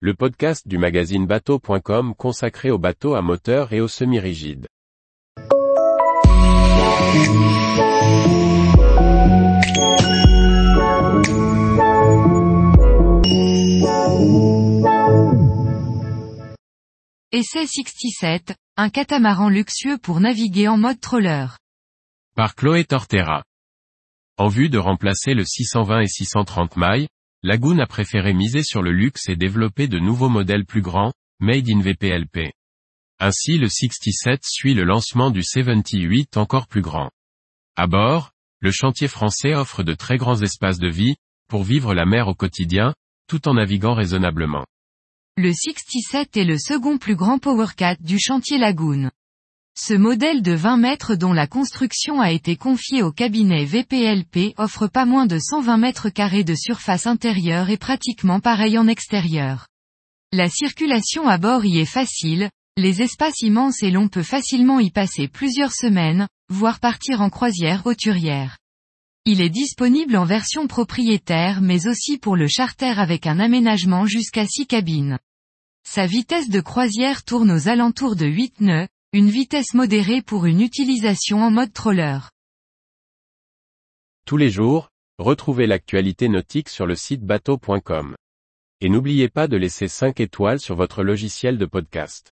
le podcast du magazine bateau.com consacré aux bateaux à moteur et aux semi-rigides. Essai 67, un catamaran luxueux pour naviguer en mode troller. Par Chloé Tortera. En vue de remplacer le 620 et 630 mailles, Lagoon a préféré miser sur le luxe et développer de nouveaux modèles plus grands, made in VPLP. Ainsi le 67 suit le lancement du 78 encore plus grand. À bord, le chantier français offre de très grands espaces de vie, pour vivre la mer au quotidien, tout en naviguant raisonnablement. Le 67 est le second plus grand powercat du chantier Lagoon. Ce modèle de 20 mètres dont la construction a été confiée au cabinet VPLP offre pas moins de 120 mètres carrés de surface intérieure et pratiquement pareil en extérieur. La circulation à bord y est facile, les espaces immenses et l'on peut facilement y passer plusieurs semaines, voire partir en croisière hauturière. Il est disponible en version propriétaire mais aussi pour le charter avec un aménagement jusqu'à 6 cabines. Sa vitesse de croisière tourne aux alentours de 8 nœuds, une vitesse modérée pour une utilisation en mode troller. Tous les jours, retrouvez l'actualité nautique sur le site bateau.com. Et n'oubliez pas de laisser 5 étoiles sur votre logiciel de podcast.